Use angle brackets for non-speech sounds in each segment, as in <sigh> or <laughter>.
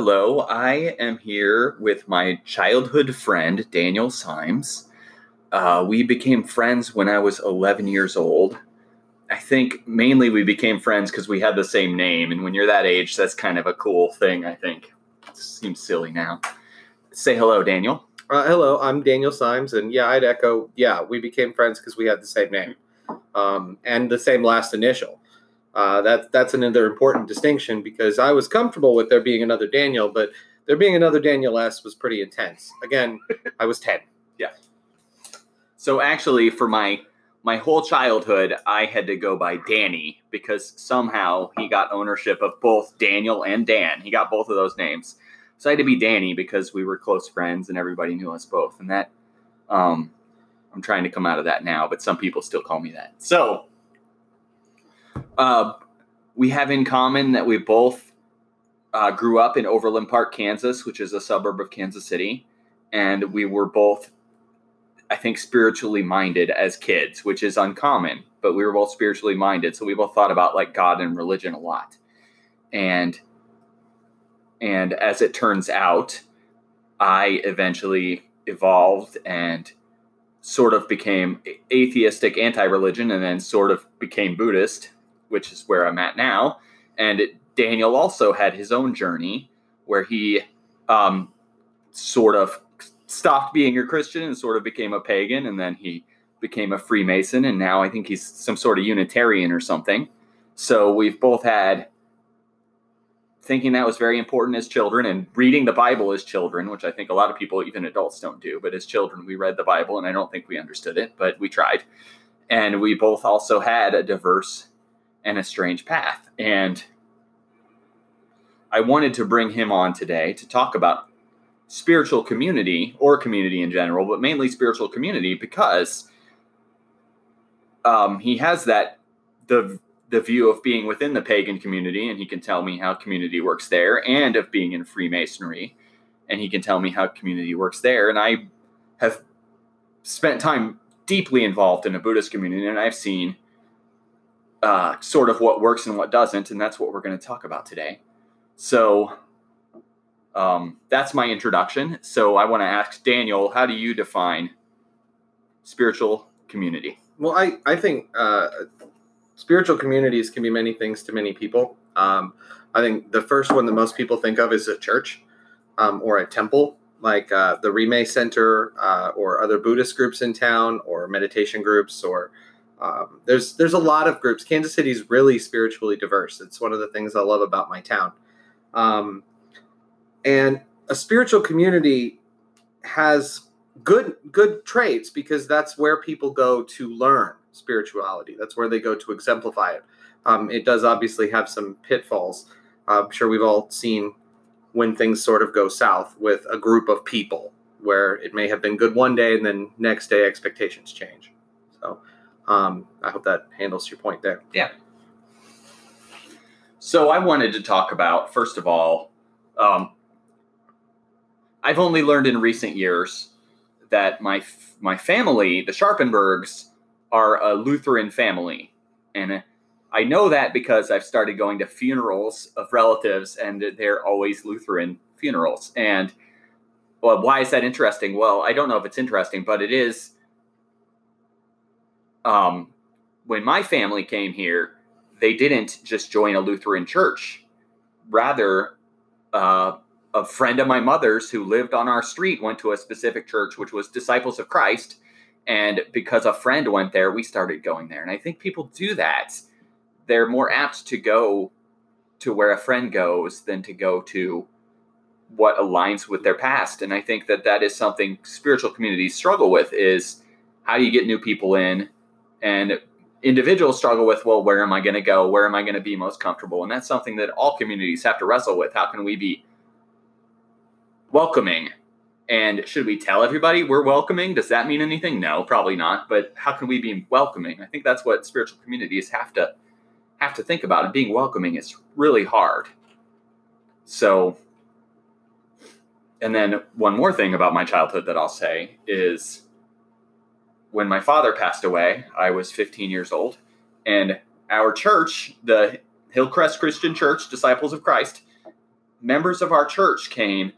Hello, I am here with my childhood friend, Daniel Symes. Uh, we became friends when I was 11 years old. I think mainly we became friends because we had the same name. And when you're that age, that's kind of a cool thing, I think. It seems silly now. Say hello, Daniel. Uh, hello, I'm Daniel Symes. And yeah, I'd echo, yeah, we became friends because we had the same name um, and the same last initial. Uh, that, that's another important distinction because I was comfortable with there being another Daniel, but there being another Daniel S was pretty intense. Again, I was 10. <laughs> Yeah. So actually, for my my whole childhood, I had to go by Danny because somehow he got ownership of both Daniel and Dan. He got both of those names, so I had to be Danny because we were close friends and everybody knew us both. And that, um, I'm trying to come out of that now, but some people still call me that. So, uh, we have in common that we both uh, grew up in Overland Park, Kansas, which is a suburb of Kansas City, and we were both I think, spiritually minded as kids, which is uncommon, but we were both spiritually minded. So we both thought about like God and religion a lot. And and as it turns out, I eventually evolved and sort of became atheistic, anti-religion, and then sort of became Buddhist, which is where I'm at now. And Daniel also had his own journey where he um, sort of stopped being a Christian and sort of became a pagan, and then he became a Freemason, and now I think he's some sort of Unitarian or something. So we've both had thinking that was very important as children and reading the Bible as children, which I think a lot of people, even adults, don't do. But as children, we read the Bible, and I don't think we understood it, but we tried. And we both also had a diverse and a strange path. And I wanted to bring him on today to talk about spiritual community or community in general, but mainly spiritual community because um, he has that the the view of being within the pagan community, and he can tell me how community works there, and of being in Freemasonry, and he can tell me how community works there. And I have spent time deeply involved in a Buddhist community, and I've seen uh, sort of what works and what doesn't, and that's what we're going to talk about today. So um, that's my introduction. So I want to ask Daniel, how do you define spiritual community? Well, I, I think uh, spiritual communities can be many things to many people. Um, I think the first one that most people think of is a church um, or a temple, like uh, the Rime Center uh, or other Buddhist groups in town or meditation groups or um, there's there's a lot of groups. Kansas City is really spiritually diverse. It's one of the things I love about my town. Um, and a spiritual community has good good traits because that's where people go to learn spirituality. That's where they go to exemplify it. Um, it does obviously have some pitfalls. I'm sure we've all seen when things sort of go south with a group of people where it may have been good one day and then next day expectations change. So um, I hope that handles your point there. Yeah. So I wanted to talk about, first of all, um, I've only learned in recent years that my my family, the Scharpenburgs, are a Lutheran family, and I know that because I've started going to funerals of relatives, and they're always Lutheran funerals. And well, why is that interesting? Well, I don't know if it's interesting, but it is. Um, when my family came here, they didn't just join a Lutheran church. Rather, uh, a friend of my mother's who lived on our street went to a specific church, which was Disciples of Christ. And because a friend went there, we started going there. And I think people do that. They're more apt to go to where a friend goes than to go to what aligns with their past. And I think that that is something spiritual communities struggle with is how do you get new people in? And individuals struggle with, well, where am I going to go? Where am I going to be most comfortable? And that's something that all communities have to wrestle with. How can we be welcoming And should we tell everybody we're welcoming? Does that mean anything? No, probably not. But how can we be welcoming? I think that's what spiritual communities have to have to think about. And being welcoming is really hard. So, and then one more thing about my childhood that I'll say is when my father passed away, I was 15 years old, and our church, the Hillcrest Christian Church, Disciples of Christ, members of our church came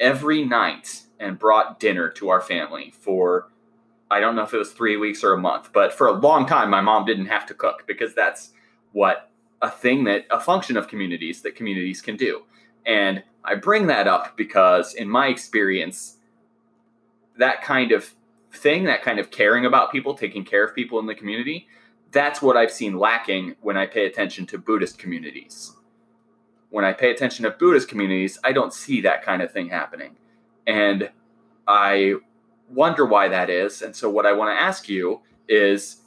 every night and brought dinner to our family for I don't know if it was three weeks or a month, but for a long time, my mom didn't have to cook because that's what a thing that a function of communities that communities can do. And I bring that up because, in my experience, that kind of thing, that kind of caring about people, taking care of people in the community, that's what I've seen lacking when I pay attention to Buddhist communities. When I pay attention to Buddhist communities, I don't see that kind of thing happening. And I wonder why that is. And so, what I want to ask you is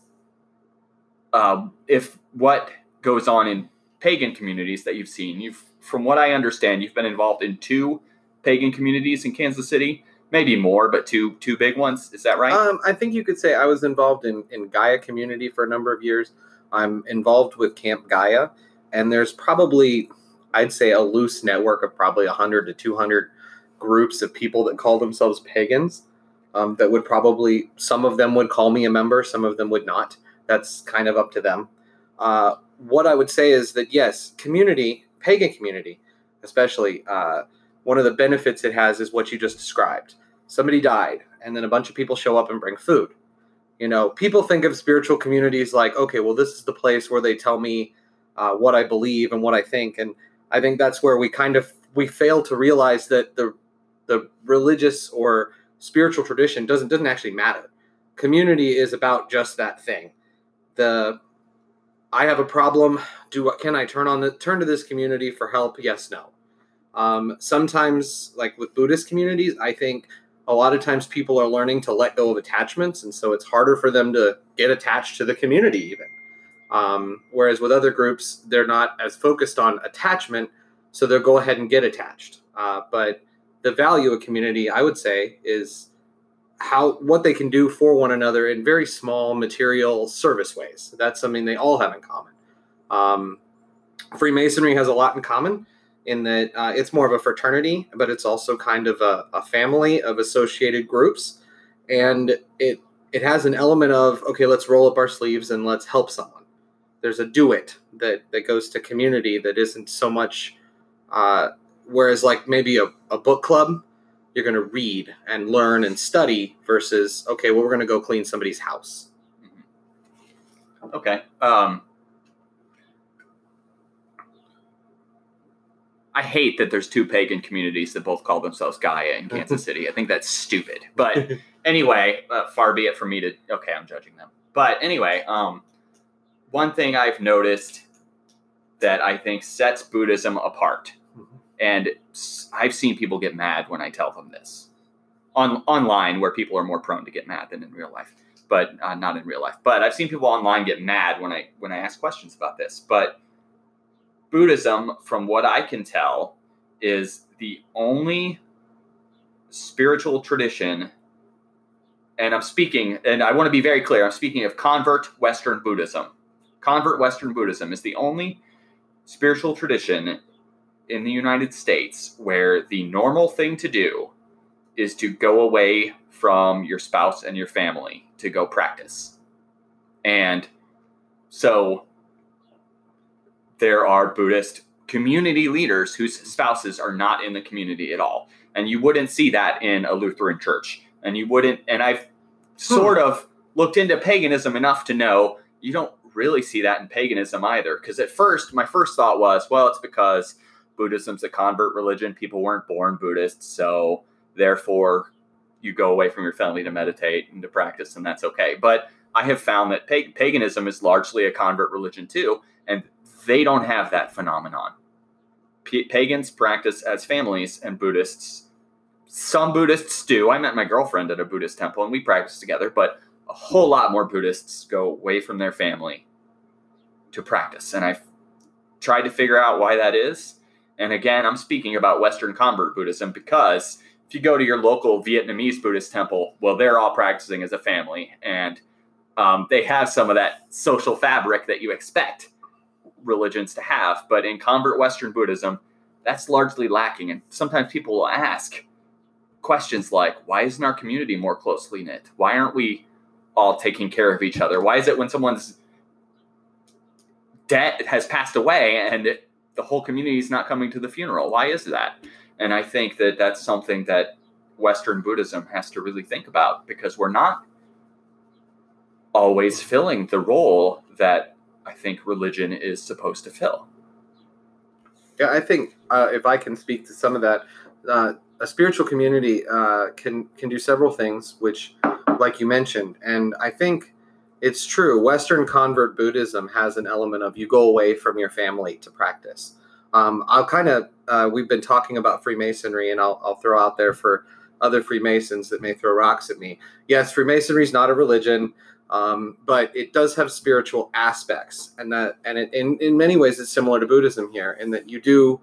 uh, if what goes on in pagan communities that you've seen, you've, from what I understand, you've been involved in two pagan communities in Kansas City, maybe more, but two two big ones. Is that right? Um, I think you could say I was involved in in Gaia community for a number of years. I'm involved with Camp Gaia, and there's probably I'd say a loose network of probably 100 to 200 groups of people that call themselves pagans. Um, that would probably some of them would call me a member, some of them would not. That's kind of up to them. Uh, what I would say is that yes, community, pagan community, especially, uh, one of the benefits it has is what you just described. Somebody died, and then a bunch of people show up and bring food. You know, people think of spiritual communities like, okay, well, this is the place where they tell me uh, what I believe and what I think, and I think that's where we kind of we fail to realize that the the religious or spiritual tradition doesn't doesn't actually matter. Community is about just that thing. The I have a problem. Do what can I turn on the turn to this community for help? Yes, no. Um, sometimes, like with Buddhist communities, I think a lot of times people are learning to let go of attachments, and so it's harder for them to get attached to the community, even. Um, whereas with other groups, they're not as focused on attachment, so they'll go ahead and get attached. Uh, but the value of community, I would say, is how what they can do for one another in very small material service ways. That's something they all have in common. Um, Freemasonry has a lot in common in that uh, it's more of a fraternity, but it's also kind of a, a family of associated groups, and it it has an element of okay, let's roll up our sleeves and let's help someone. There's a do it that that goes to community that isn't so much. Uh, whereas like maybe a, a book club you're going to read and learn and study versus okay well we're going to go clean somebody's house okay um, i hate that there's two pagan communities that both call themselves gaia in <laughs> kansas city. I think that's stupid. But anyway uh, far be it for me to okay i'm judging them. But anyway um, one thing i've noticed that i think sets buddhism apart and I've seen people get mad when I tell them this. On online, where people are more prone to get mad than in real life, but uh, not in real life. But I've seen people online get mad when I when I ask questions about this. But Buddhism, from what I can tell, is the only spiritual tradition. And I'm speaking, and I want to be very clear. I'm speaking of convert Western Buddhism. Convert Western Buddhism is the only spiritual tradition in the United States where the normal thing to do is to go away from your spouse and your family to go practice. And so there are Buddhist community leaders whose spouses are not in the community at all. And you wouldn't see that in a Lutheran church. And you wouldn't, and I've hmm. sort of looked into paganism enough to know you don't really see that in paganism either. Because at first, my first thought was, well, it's because Buddhism's a convert religion. People weren't born Buddhists, so therefore you go away from your family to meditate and to practice, and that's okay. But I have found that paganism is largely a convert religion too, they don't have that phenomenon. P- pagans practice as families, and Buddhists, some Buddhists do. I met my girlfriend at a Buddhist temple, and we practiced together, but a whole lot more Buddhists go away from their family to practice. And I've tried to figure out why that is and again, I'm speaking about Western convert Buddhism because if you go to your local Vietnamese Buddhist temple, well, they're all practicing as a family, and um, they have some of that social fabric that you expect religions to have. But in convert Western Buddhism, that's largely lacking. And sometimes people will ask questions like, why isn't our community more closely knit? Why aren't we all taking care of each other? Why is it when someone's debt has passed away and the whole community is not coming to the funeral? Why is that? And I think that that's something that Western Buddhism has to really think about because we're not always filling the role that I think religion is supposed to fill. Yeah, I think uh, if I can speak to some of that, uh, a spiritual community uh, can can do several things, which, like you mentioned, and I think it's true. Western convert Buddhism has an element of you go away from your family to practice. Um, I'll kind of uh, we've been talking about Freemasonry, and I'll, I'll throw out there for other Freemasons that may throw rocks at me. Yes, Freemasonry is not a religion, um, but it does have spiritual aspects, and that and it, in in many ways it's similar to Buddhism here in that you do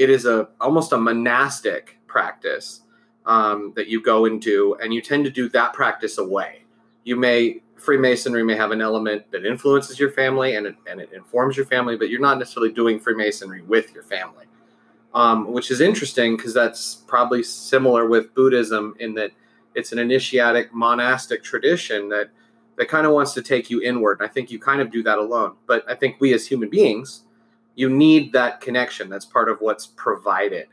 it is a almost a monastic practice um, that you go and do, and you tend to do that practice away. You may Freemasonry may have an element that influences your family and it, and it informs your family, but you're not necessarily doing Freemasonry with your family, um, which is interesting because that's probably similar with Buddhism in that it's an initiatic monastic tradition that that kind of wants to take you inward. And I think you kind of do that alone. But I think we as human beings, you need that connection. That's part of what's provided.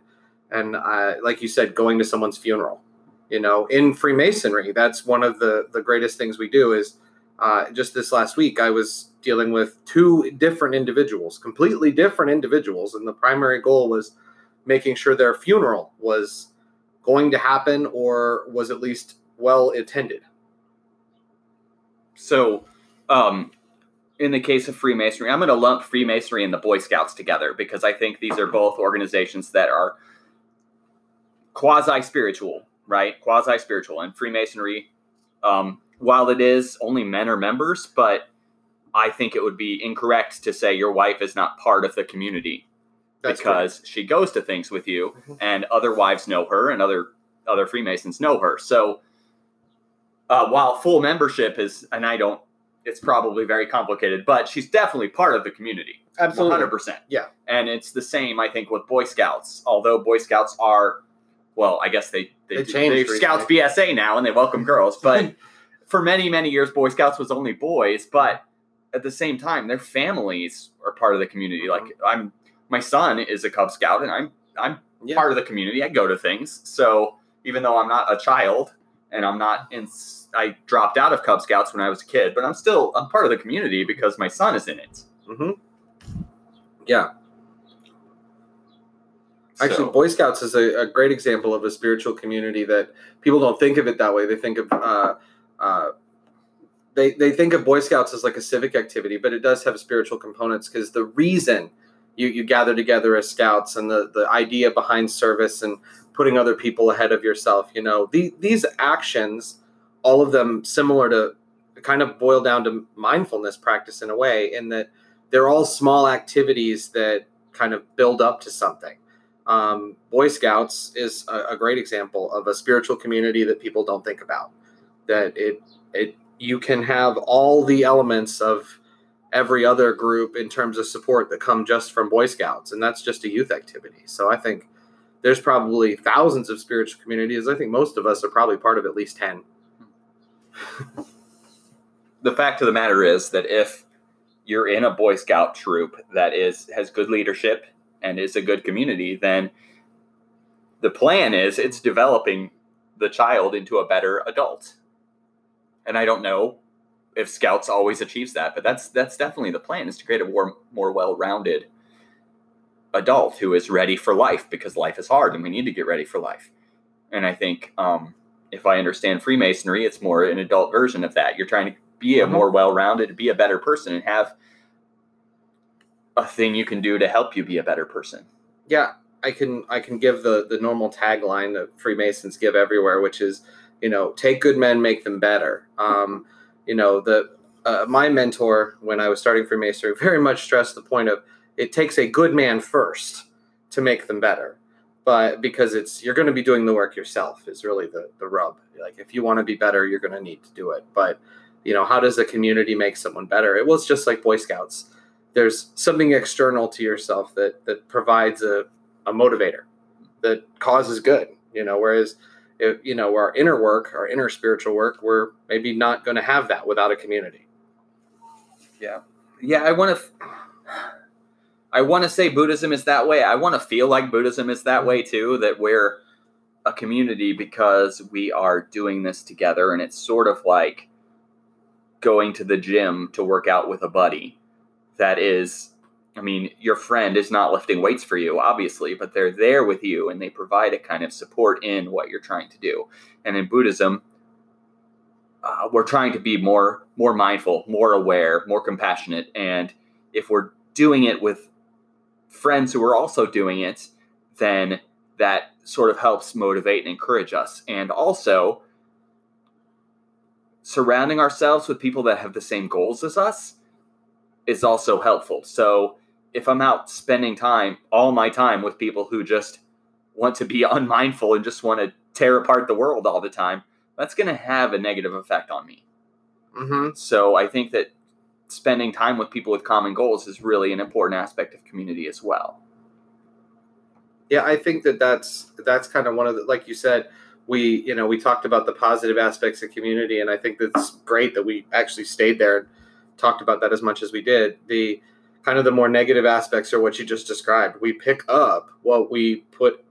And uh, like you said, going to someone's funeral you know in freemasonry that's one of the the greatest things we do is uh, just this last week i was dealing with two different individuals completely different individuals and the primary goal was making sure their funeral was going to happen or was at least well attended so um in the case of freemasonry i'm going to lump freemasonry and the boy scouts together because i think these are both organizations that are quasi spiritual right? Quasi spiritual and Freemasonry, um, while it is only men are members, but I think it would be incorrect to say your wife is not part of the community That's because she goes to things with you, mm-hmm. and other wives know her, and other other Freemasons know her. So, uh, while full membership is, and I don't, it's probably very complicated, but she's definitely part of the community. Absolutely, hundred percent. Yeah, and it's the same, I think, with Boy Scouts. Although Boy Scouts are well, I guess they they, they changed. They Scouts BSA now, and they welcome girls. <laughs> But for many many years, Boy Scouts was only boys. But at the same time, their families are part of the community. Like I'm, my son is a Cub Scout, and I'm I'm yeah. part of the community. I go to things. So even though I'm not a child and I'm not in, I dropped out of Cub Scouts when I was a kid, but I'm still I'm part of the community because my son is in it. Mm-hmm. Yeah, Actually. Boy Scouts is a, a, great example of a spiritual community that people don't think of it that way. They think of uh, uh, they they think of Boy Scouts as like a civic activity, but it does have spiritual components because the reason you, you gather together as scouts and the the idea behind service and putting other people ahead of yourself, you know, the, these actions, all of them similar to kind of boil down to mindfulness practice in a way, in that they're all small activities that kind of build up to something um, Boy Scouts is a, a, great example of a spiritual community that people don't think about. That it it you can have all the elements of every other group in terms of support that come just from Boy Scouts, and that's just a youth activity. So I think there's probably thousands of spiritual communities. I think most of us are probably part of at least ten. <laughs> the fact of the matter is that if you're in a Boy Scout troop that is has good leadership and is a good community, then the plan is it's developing the child into a better adult. And I don't know if Scouts always achieves that, but that's that's definitely the plan is to create a more more well-rounded adult who is ready for life because life is hard and we need to get ready for life. And I think um, if I understand Freemasonry, it's more an adult version of that. You're trying to be a mm-hmm. more well-rounded, be a better person, and have a thing you can do to help you be a better person. Yeah, I can I can give the the normal tagline that Freemasons give everywhere, which is you know take good men, make them better. Um, you know the uh, my mentor when I was starting Freemasonry <laughs> very much stressed the point of it takes a good man first to make them better. but because it's you're going to be doing the work yourself is really the the rub. Like if you want to be better, you're going to need to do it. But you know, how does a community make someone better? It was just like Boy Scouts. There's something external to yourself that that provides a, a motivator that causes good. You know, whereas if, you know our inner work, our inner spiritual work, we're maybe not going to have that without a community. Yeah, yeah. I want to. I want to say Buddhism is that way. I want to feel like Buddhism is that way too. That we're a community because we are doing this together, and it's sort of like going to the gym to work out with a buddy. That is, I mean, your friend is not lifting weights for you, obviously, but they're there with you and they provide a kind of support in what you're trying to do. And in Buddhism, uh, we're trying to be more more mindful, more aware, more compassionate, and if we're doing it with friends who are also doing it, then that sort of helps motivate and encourage us. And also, surrounding ourselves with people that have the same goals as us is also helpful. So, if I'm out spending time, all my time with people who just want to be <laughs> unmindful and just want to tear apart the world all the time, that's going to have a negative effect on me. Mm-hmm. So, I think that spending time with people with common goals is really an important aspect of community as well. Yeah, I think that that's that's kind of one of the like you said, we you know we talked about the positive aspects of community, and I think that's great that we actually stayed there and talked about that as much as we did. The kind of the more negative aspects are what you just described. We pick up what we put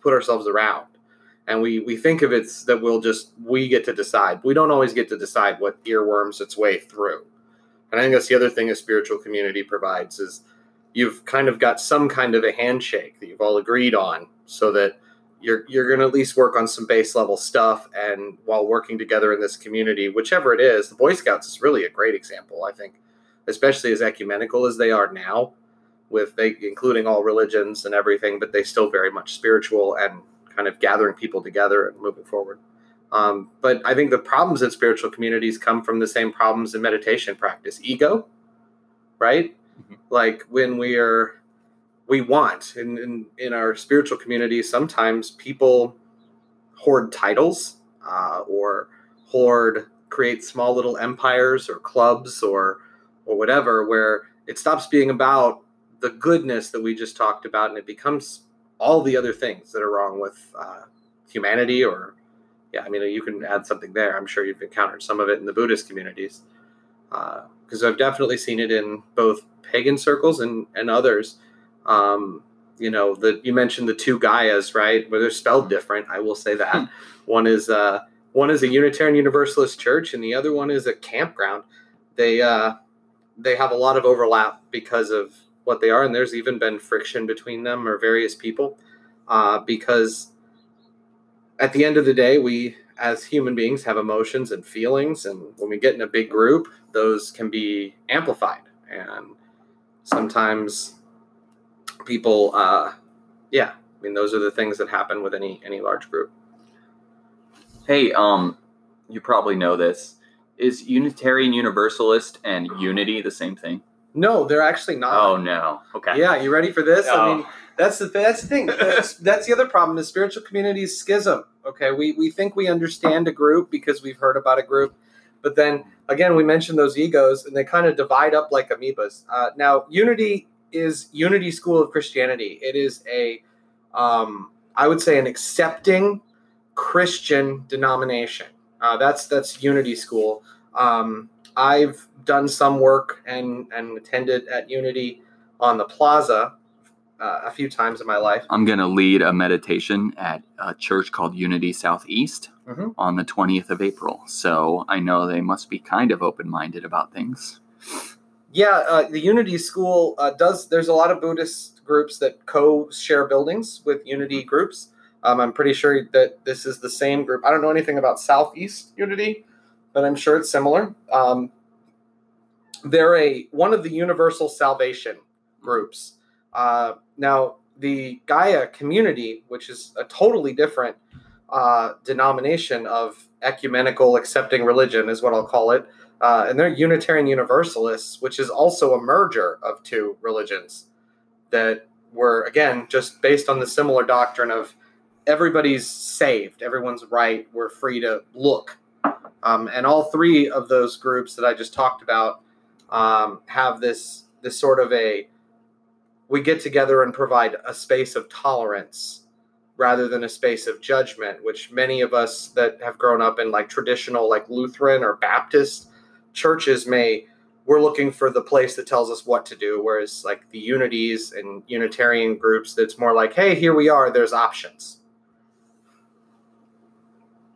put ourselves around, and we we think of it's that we'll just we get to decide. We don't always get to decide what earworms its way through. And I think that's the other thing a spiritual community provides is you've kind of got some kind of a handshake that you've all agreed on so that you're you're going to at least work on some base level stuff. And while working together in this community whichever it is the boy scouts is really a great example i think especially as ecumenical as they are now with they including all religions and everything but they still very much spiritual and kind of gathering people together and moving forward um, but i think the problems in spiritual communities come from the same problems in meditation practice ego right mm-hmm. like when we are we want in, in, in our spiritual community sometimes people hoard titles uh, or hoard create small little empires or clubs or or whatever where it stops being about the goodness that we just talked about and it becomes all the other things that are wrong with uh, humanity or yeah i mean you can add something there i'm sure you've encountered some of it in the buddhist communities because uh, i've definitely seen it in both pagan circles and, and others um, you know, the you mentioned the two Gaias, right? Where they're spelled different. I will say that hmm. one is uh, one is a Unitarian Universalist church, and the other one is a campground. They uh, they have a lot of overlap because of what they are, and there's even been friction between them or various people uh, because at the end of the day, we as human beings have emotions and feelings, and when we get in a big group, those can be amplified, and sometimes people, uh, yeah, I mean, those are the things that happen with any any large group. Hey, um, you probably know this. Is Unitarian Universalist and Unity the same thing? No, they're actually not. Oh no. Okay. Yeah, you ready for this? Oh. I mean, that's the that's the thing. That's, that's the other problem. is spiritual community is schism. Okay, we we think we understand a group because we've heard about a group, but then again, we mentioned those egos, and they kind of divide up like amoebas. Uh, now, unity is Unity School of Christianity. It is a, um, I would say, an accepting Christian denomination. Uh, that's that's Unity School. Um, I've done some work and and attended at Unity on the Plaza uh, a few times in my life. I'm going to lead a meditation at a church called Unity Southeast mm-hmm. on the 20th of April. So I know they must be kind of open minded about things yeah, uh, the Unity School uh, does. There's a lot of Buddhist groups that co-share buildings with Unity groups. Um, I'm pretty sure that this is the same group. I don't know anything about Southeast Unity, but I'm sure it's similar. Um, they're a one of the Universal Salvation groups. Uh, now, the Gaia community, which is a totally different uh, denomination of ecumenical accepting religion, is what I'll call it uh, and they're Unitarian Universalists, which is also a merger of two religions that were again just based on the similar doctrine of everybody's saved, everyone's right, we're free to look. Um, and all three of those groups that I just talked about um, have this this sort of a we get together and provide a space of tolerance rather than a space of judgment, which many of us that have grown up in like traditional like Lutheran or Baptist churches may we're looking for the place that tells us what to do whereas like the unities and unitarian groups that's more like hey here we are there's options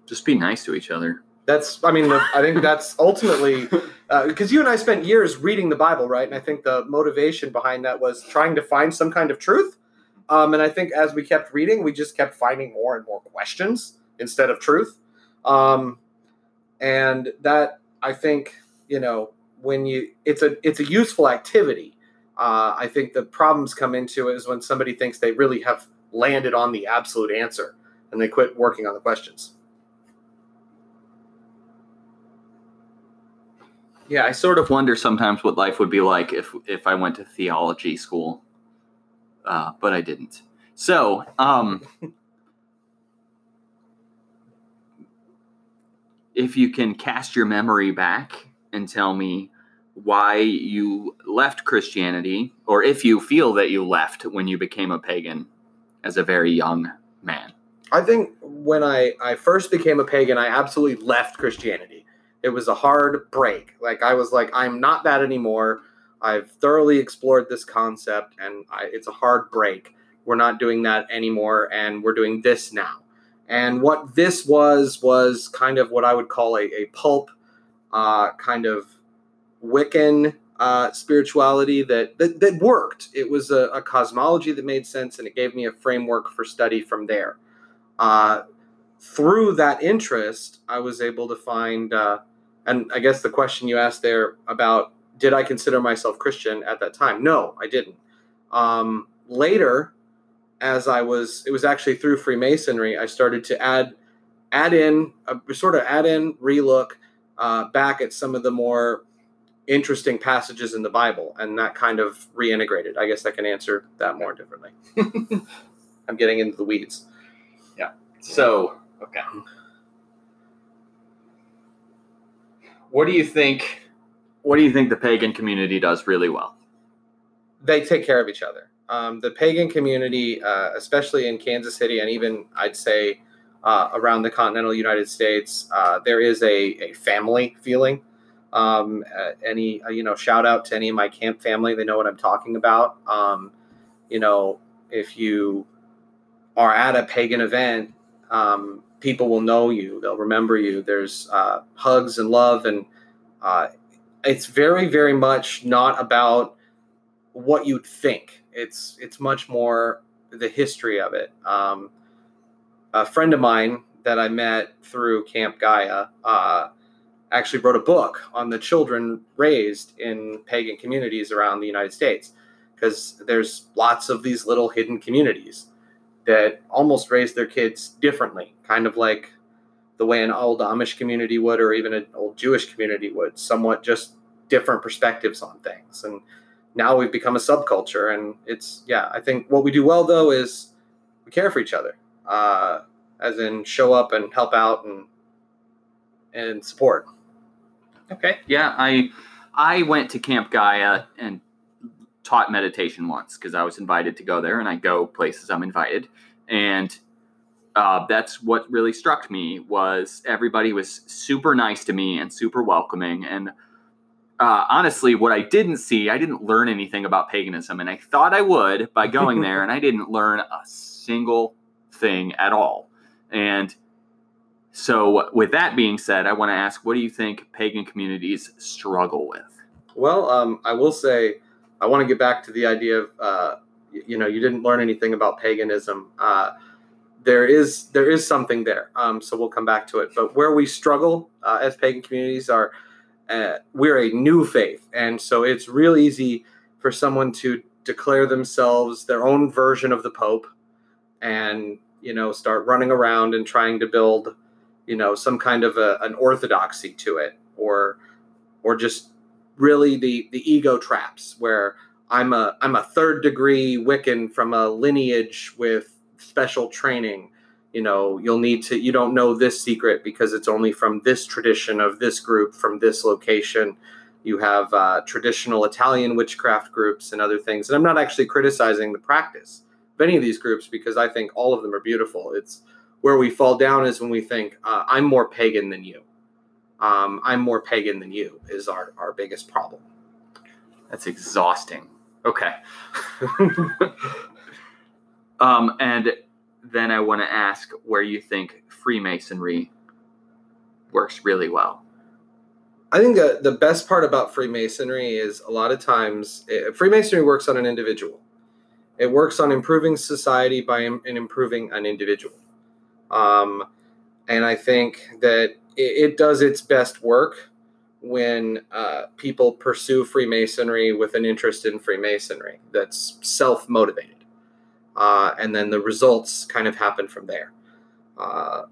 Just be nice to each other. that's i mean i think that's ultimately <laughs> because you and i spent years reading the bible right? And i think the motivation behind that was trying to find some kind of truth. Um, and i think as we kept reading we just kept finding more and more questions instead of truth. Um, and that i think you know when you it's a it's a useful activity. Uh, i think the problems come into it is when somebody thinks they really have landed on the absolute answer and they quit working on the questions Yeah, I sort of wonder sometimes what life would be like if if I went to theology school, uh, but I didn't. So, um, <laughs> if you can cast your memory back and tell me why you left Christianity, or if you feel that you left when you became a pagan as a very young man. I think when I, I first became a pagan, I absolutely left Christianity. It was a hard break. Like I was like, I'm not that anymore. I've thoroughly explored this concept, and I, it's a hard break. We're not doing that anymore, and we're doing this now. And what this was was kind of what I would call a, a pulp, uh, kind of Wiccan uh, spirituality that, that that worked. It was a, a cosmology that made sense, and it gave me a framework for study from there. Uh, through that interest, I was able to find, uh, and I guess the question you asked there about did I consider myself Christian at that time? No, I didn't. Um, later, as I was, it was actually through Freemasonry, I started to add add in, uh, sort of add in, relook uh, back at some of the more interesting passages in the Bible, and that kind of reintegrated. I guess I can answer that more differently. <laughs> I'm getting into the weeds. Yeah. So, okay. What do you think? What do you think the pagan community does really well? they take care of each other. Um, the pagan community, uh, especially in Kansas City, and even I'd say uh, around the continental United States, uh, there is a, a family feeling. Um, uh, any uh, you know, shout out to any of my camp family; they know what I'm talking about. Um, you know, if you are at a pagan event, um, people will know you; they'll remember you. There's uh, hugs and love, and it's very, very much not about what you'd think. It's it's much more the history of it. Um, a friend of mine that I met through Camp Gaia uh, actually wrote a book on the children raised in pagan communities around the United States because there's lots of these little hidden communities that almost raise their kids differently, kind of like the way an old Amish community would, or even an old Jewish community would, somewhat just different perspectives on things. And now we've become a subculture and it's yeah i think what we do well though is we care for each other uh, as in show up and help out and and support Okay. Yeah, I I went to Camp Gaia and taught meditation once because I was invited to go there, and I go places I'm invited, and uh, that's what really struck me was everybody was super nice to me and super welcoming. And uh, honestly what i didn't see i didn't learn anything about paganism and i thought i would by going <laughs> there and i didn't learn a single thing at all. And so with that being said i want to ask what do you think pagan communities struggle with? Well um, i will say i want to get back to the idea of uh, you know you didn't learn anything about paganism. Uh, there is there is something there um, so we'll come back to it. But where we struggle uh, as pagan communities are uh, we're a new faith. And so it's real easy for someone to declare themselves their own version of the pope and you know start running around and trying to build you know some kind of a, an orthodoxy to it or or just really the the ego traps where I'm a I'm a third degree Wiccan from a lineage with special training. You know, you'll need to you don't know this secret because it's only from this tradition of this group from this location. You have uh, traditional Italian witchcraft groups and other things. And I'm not actually criticizing the practice of any of these groups because I think all of them are beautiful. It's where we fall down is when we think uh, I'm more pagan than you. Um, I'm more pagan than you is our, our biggest problem. That's exhausting. Okay. <laughs> um, and then I want to ask where you think Freemasonry works really well. I think the, the best part about Freemasonry is a lot of times it, eh, Freemasonry works on an individual. It works on improving society by Im- improving an individual. Um, and I think that it, it, does its best work when uh, people pursue Freemasonry with an interest in Freemasonry that's self motivated. Uh, and then the results kind of happen from there. Uh,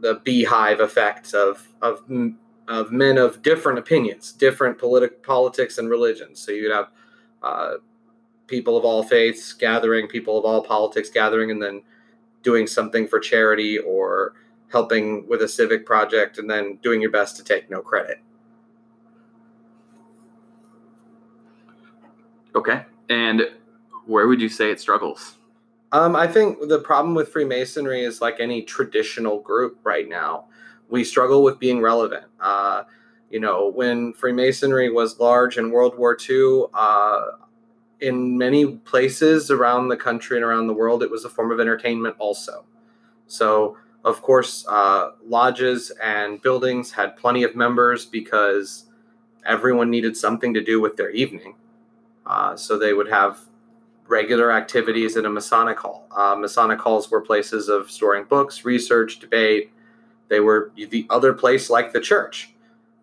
the beehive effect of, of, of men of different opinions, different politi- politics and religions. So you'd have uh, people of all faiths gathering, people of all politics gathering, and then doing something for charity or helping with a civic project, and then doing your best to take no credit. Okay. And where would you say it struggles? Um, I think the problem with Freemasonry is like any traditional group right now. We struggle with being relevant. Uh, you know, when Freemasonry was large in World War II, uh, in many places around the country and around the world, it was a form of entertainment also. So, of course, uh, lodges and buildings had plenty of members because everyone needed something to do with their evening. Uh, so they would have regular activities in a Masonic hall. Uh, Masonic halls were places of storing books, research, debate. They were the other place like the church.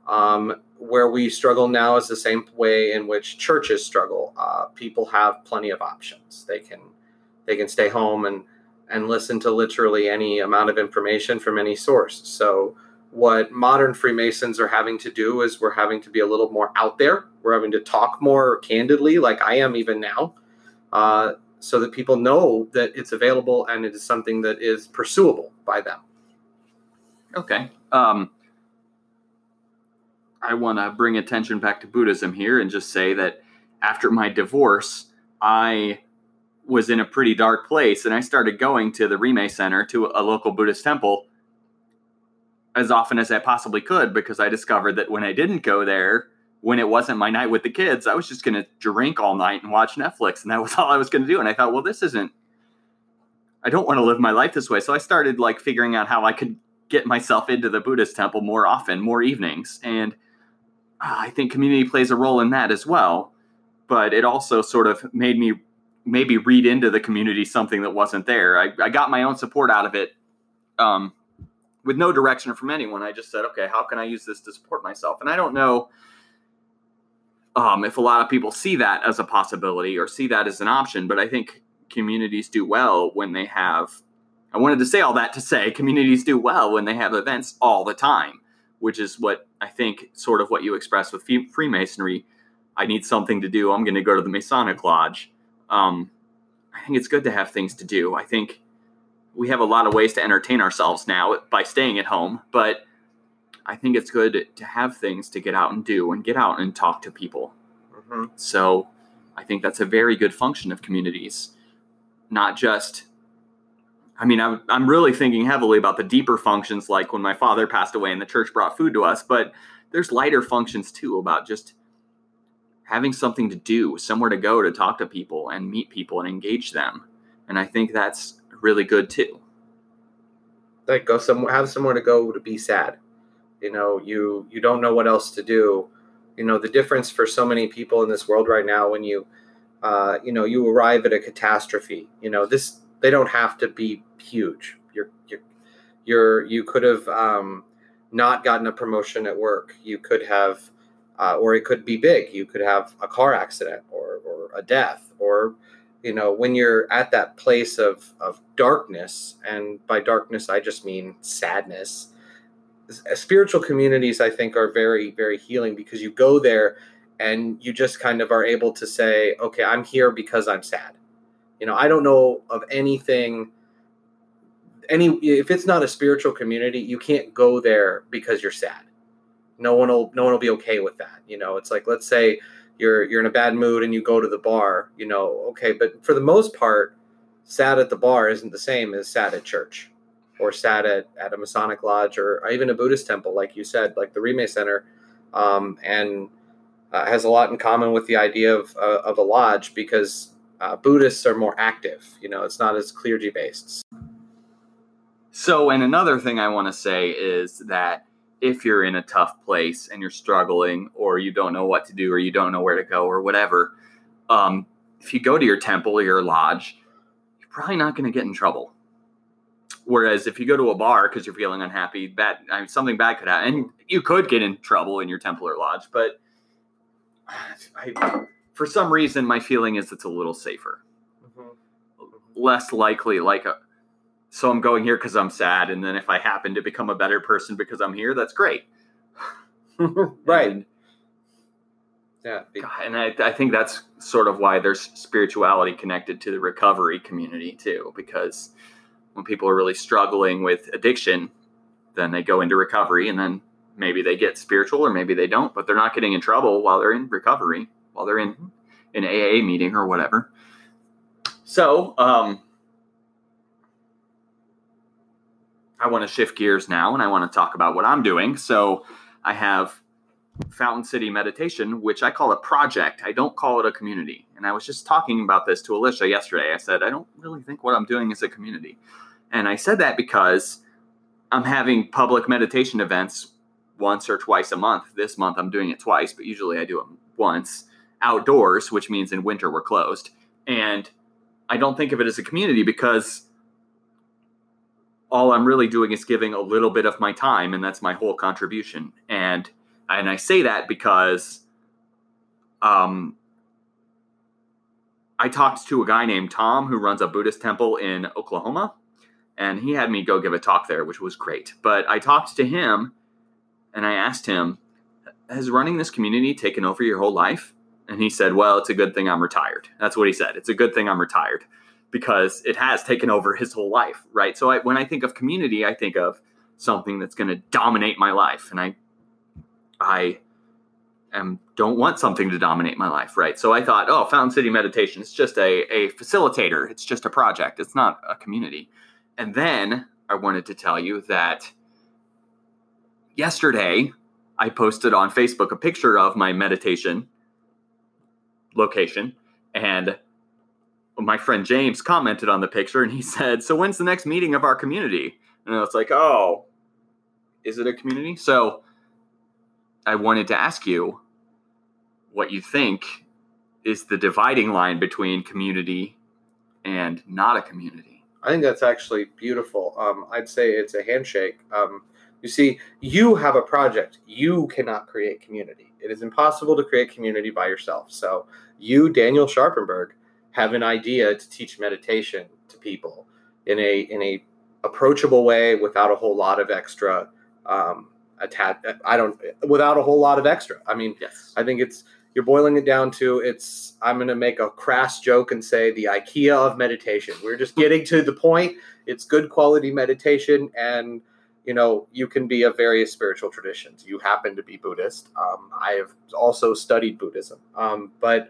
Um, where we struggle now is the same way in which churches struggle. Uh, people have plenty of options. They can they can stay home and and listen to literally any amount of information from any source. So what modern Freemasons are having to do is we're having to be a little more out there. We're having to talk more candidly, like I am even now, uh, so that people know that it's available and it is something that is pursuable by them. Okay. Um, I want to bring attention back to Buddhism here and just say that after my divorce, I was in a pretty dark place and I started going to the Rime Center to a local Buddhist temple as often as I possibly could because I discovered that when I didn't go there, when it wasn't my night with the kids, I was just going to drink all night and watch Netflix, and that was <laughs> all I was going to do. And I thought, well, this isn't. I don't want to live my life this way. So I started like figuring out how I could get myself into the Buddhist temple more often, more evenings, and uh, I think community plays a role in that as well. But it also sort of made me maybe read into the community something that wasn't there. I, I got my own support out of it. Um, with no direction from anyone. I just said, okay, how can I use this to support myself? And I don't know um, if a lot of people see that as a possibility or see that as an option, but I think communities do well when they have. I wanted to say all that to say communities do well when they have events all the time, which is what I think sort of what you express with Freemasonry. I need something to do. I'm going to go to the Masonic Lodge. Um, I think it's good to have things to do. I think we have a lot of ways to entertain ourselves now by staying at home, but I think it's good to have things to get out and do and get out and talk to people. Mm-hmm. So I think that's a very good function of communities, not just. I mean, I'm, I'm really thinking heavily about the deeper functions, like when my father passed away and the church brought food to us, but there's lighter functions too about just having something to do, somewhere to go to talk to people and meet people and engage them. And I think that's really good too. Like go somewhere, have somewhere to go to be sad. You know, you you don't know what else to do. You know, the difference for so many people in this world right now when you, uh, you know, you arrive at a catastrophe. You know, this they don't have to be huge. You're you're you're you could have um, not gotten a promotion at work. You could have, uh, or it could be big. You could have a car accident or or a death or you know when you're at that place of of darkness and by darkness i just mean sadness spiritual communities i think are very very healing because you go there and you just kind of are able to say, okay, I'm here because I'm sad. You know, I don't know of anything any if it's not a spiritual community, you can't go there because you're sad. No one will no one will be okay with that. You know, it's like let's say you're you're in a bad mood and you go to the bar, you know, okay, but for the most part, sad at the bar isn't the same as sad at church or sad at, at a Masonic lodge or even a Buddhist temple, like you said, like the Rime Center, um, and uh, has a lot in common with the idea of, uh, of a lodge because uh, Buddhists are more active. You know, it's not as clergy based. So, and another thing I want to say is that if you're in a tough place and you're struggling, or you don't know what to do, or you don't know where to go, or whatever, um, if you go to your temple or your lodge, you're probably not going to get in trouble. Whereas if you go to a bar because you're feeling unhappy, bad I mean, something bad could happen, and you could get in trouble in your temple or lodge. But <sighs> I, for some reason, my feeling is it's a little safer, mm-hmm. less likely. Like a, so I'm going here because I'm sad, and then if I happen to become a better person because I'm here, that's great. <laughs> <laughs> right. And, yeah. And I, I think that's sort of why there's spirituality connected to the recovery community too, because when people are really struggling with addiction, then they go into recovery and then maybe they get spiritual or maybe they don't, but they're not getting in trouble while they're in recovery, while they're in an AA meeting or whatever. So, um, I want to shift gears now and I want to talk about what I'm doing. So I have Fountain City Meditation, which I call a project. I don't call it a community. And I was just talking about this to Alicia yesterday. I said, I don't really think what I'm doing is a community. And I said that because I'm having public meditation events once or twice a month. This month I'm doing it twice, but usually I do it once outdoors, which means in winter we're closed. And I don't think of it as a community because all I'm really doing is giving a little bit of my time, and that's my whole contribution. And and I say that because um, I talked to a guy named Tom who runs a Buddhist temple in Oklahoma, and he had me go give a talk there, which was great. But I talked to him, and I asked him, "Has running this community taken over your whole life?" And he said, "Well, it's a good thing I'm retired." That's what he said. It's a good thing I'm retired because it has taken over his whole life, right? So I, when I think of community, I think of something that's going to dominate my life, and I, I am don't want something to dominate my life, right? So I thought, oh, Fountain City Meditation, it's just a, a facilitator, it's just a project, it's not a community. And then I wanted to tell you that yesterday I posted on Facebook a picture of my meditation location, and my friend James commented on the picture and he <laughs> said, So when's the next meeting of our community? And I was like, Oh, is it a community? So I wanted to ask you what you think is the dividing line between community and not a community. I think that's actually beautiful. Um, I'd say it's a handshake. Um, you see, you have a project. You cannot create community. It is impossible to create community by yourself. So, you, Daniel Scharpenburg, have an idea to teach meditation to people in a in a approachable way without a whole lot of extra um. I don't without a whole lot of extra. I mean, yes. I think it's you're boiling it down to it's. I'm going to make a crass joke and say the IKEA of meditation. We're just getting to the point. It's good quality meditation, and you know you can be of various spiritual traditions. You happen to be Buddhist. Um, I have also studied Buddhism, um, but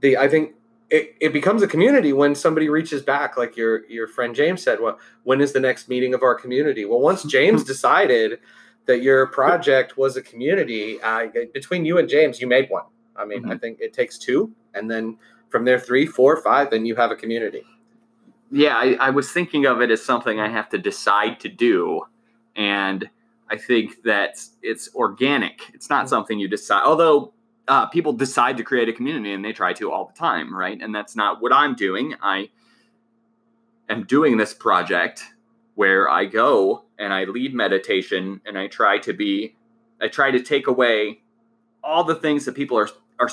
the I think it, it becomes a community when somebody reaches back, like your your friend James said. Well, when is the next meeting of our community? Well, once James <laughs> decided that your project was a community, uh, between you and James, you made one. I mean, mm-hmm. I think it takes two, and then from there, three, four, five, then you have a community. Yeah, I, I was thinking of it as something I have to decide to do, and I think that it's organic. It's not mm-hmm. something you decide. Although uh, people decide to create a community and they try to all the time, right? And that's not what I'm doing. I am doing this project where I go and I lead meditation and I try to be, I try to take away all the things that people are are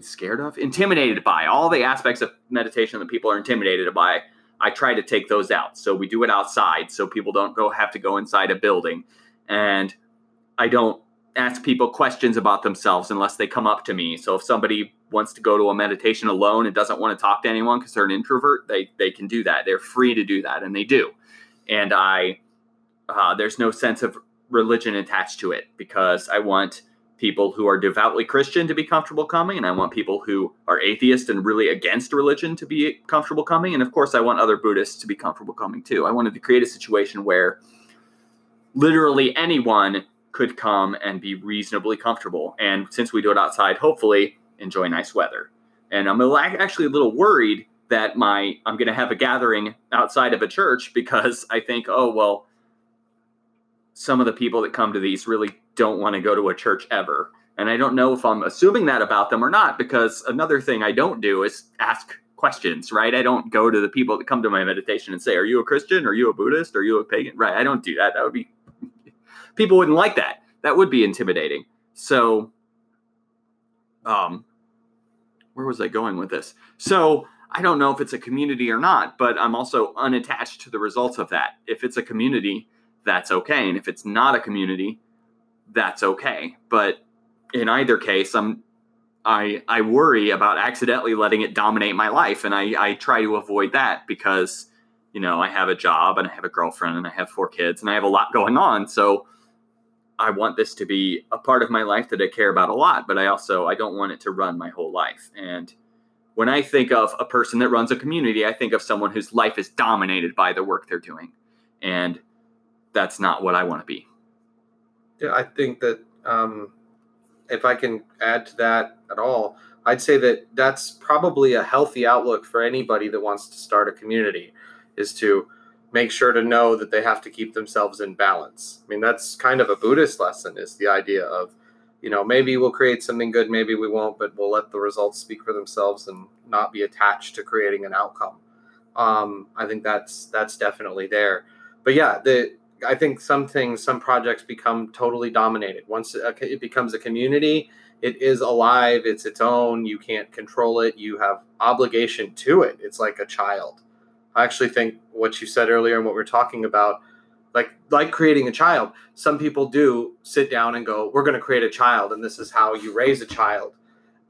scared of, intimidated by, all the aspects of meditation that people are intimidated by. I try to take those out. So we do it outside so people don't go have to go inside a building. And I don't ask people questions about themselves unless they come up to me. So if somebody wants to go to a meditation alone and doesn't want to talk to anyone because they're an introvert, they they can do that. They're free to do that, and they do. And I, uh, there's no sense of religion attached to it because I want people who are devoutly Christian to be comfortable coming, and I want people who are atheist and really against religion to be comfortable coming, and of course, I want other Buddhists to be comfortable coming too. I wanted to create a situation where literally anyone could come and be reasonably comfortable. And since we do it outside, hopefully enjoy nice weather. And I'm actually a little worried that my I'm going to have a gathering outside of a church because I think, oh well, some of the people that come to these really don't want to go to a church ever. And I don't know if I'm assuming that about them or not because another thing I don't do is ask questions, right? I don't go to the people that come to my meditation and say, "Are you a Christian? Are you a Buddhist? Are you a pagan?" Right? I don't do that. That would be people wouldn't like that. That would be intimidating. So, um, where was I going with this? So, I don't know if it's a community or not, but I'm also unattached to the results of that. If it's a community, that's okay. And if it's not a community, that's okay. But in either case, I'm I I worry about accidentally letting it dominate my life. And I, I try to avoid that because, you know, I have a job and I have a girlfriend and I have four kids and I have a lot going on. So I want this to be a part of my life that I care about a lot, but I also I don't want it to run my whole life. And when I think of a person that runs a community, I think of someone whose life is dominated by the work they're doing. And that's not what I want to be. Yeah, I think that um, if I can add to that at all, I'd say that that's probably a healthy outlook for anybody that wants to start a community is to make sure to know that they have to keep themselves in balance. I mean, that's kind of a Buddhist lesson is the idea of, you know, maybe we'll create something good, maybe we won't, but we'll let the results speak for themselves and not be attached to creating an outcome. Um, I think that's that's definitely there. But yeah, the I think some things, some projects become totally dominated. Once it becomes a community, it is alive, it's its own. You can't control it. You have obligation to it. It's like a child. I actually think what you said earlier and what we're talking about, like like creating a child. Some people do sit down and go, "We're going to create a child, and this is how you raise a child."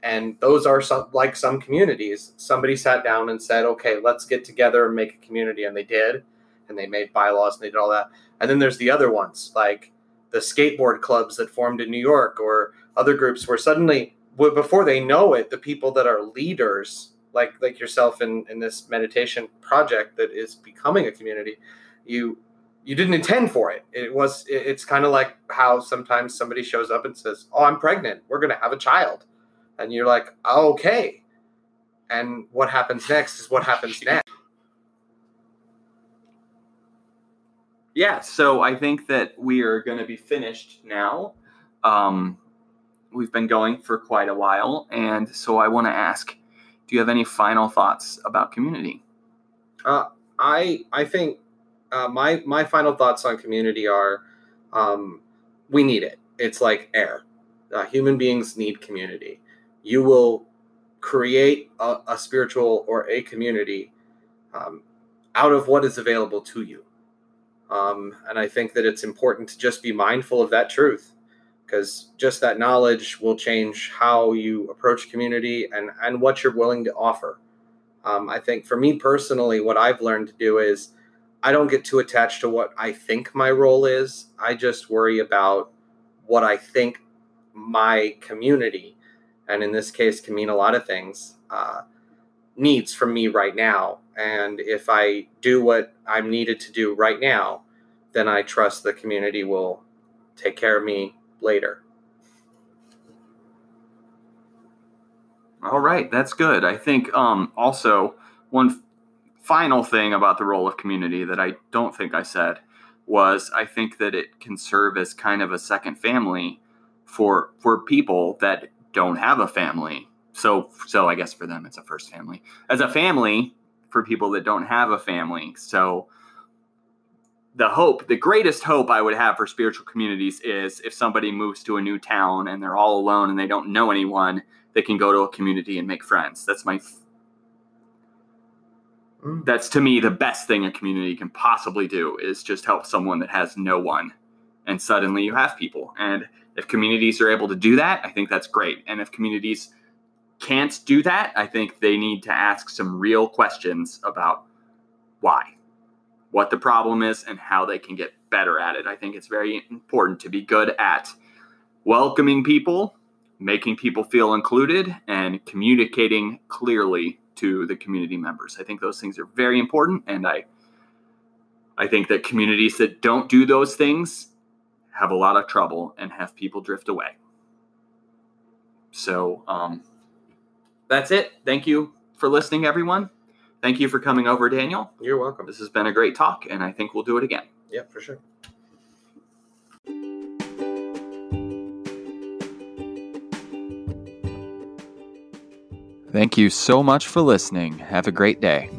And those are some like some communities. Somebody sat down and said, "Okay, let's get together and make a community," and they did, and they made bylaws and they did all that. And then there's the other ones, like the skateboard clubs that formed in New York or other groups where suddenly before they know it, the people that are leaders like like yourself in in this meditation project that is becoming a community you you didn't intend for it. It was it's kind of like how sometimes somebody shows up and says oh i'm pregnant. We're going to have a child. And you're like okay. And what happens next is what happens <laughs> next. Yeah so i think that we are going to be finished now. Um, we've been going for quite a while and so i want to ask do you have any final thoughts about community? Uh, I I think uh, my my final thoughts on community are um, we need it. It's like air. Uh, human beings need community. You will create a, a spiritual or a community um, out of what is available to you. Um, and I think that it's important to just be mindful of that truth because just that knowledge will change how you approach community and, and what you're willing to offer. Um, I think for me personally, what I've learned to do is I don't get too attached to what I think my role is. I just worry about what I think my community, and in this case, can mean a lot of things, uh, needs from me right now. And if I do what I'm needed to do right now, then I trust the community will take care of me later. All right, that's good. I think um, also one final thing about the role of community that I don't think I said was I think that it can serve as kind of a second family for for people that don't have a family. So so I guess for them it's a first family. As a family for people that don't have a family. So the hope, the greatest hope I would have for spiritual communities is if somebody moves to a new town and they're all alone and they don't know anyone, they can go to a community and make friends. That's my mm. that's to me the best thing a community can possibly do is just help someone that has no one and suddenly you have people and If communities are able to do that, I think that's great. And if communities can't do that, I think they need to ask some real questions about why, what the problem is, and how they can get better at it. I think it's very important to be good at welcoming people, making people feel included, and communicating clearly to the community members. I think those things are very important, and I I think that communities that don't do those things have a lot of trouble and have people drift away. So um, that's it. Thank you for listening, everyone. Thank you for coming over, Daniel. You're welcome. This has been a great talk, and I think we'll do it again. Yeah, for sure. Thank you so much for listening. Have a great day.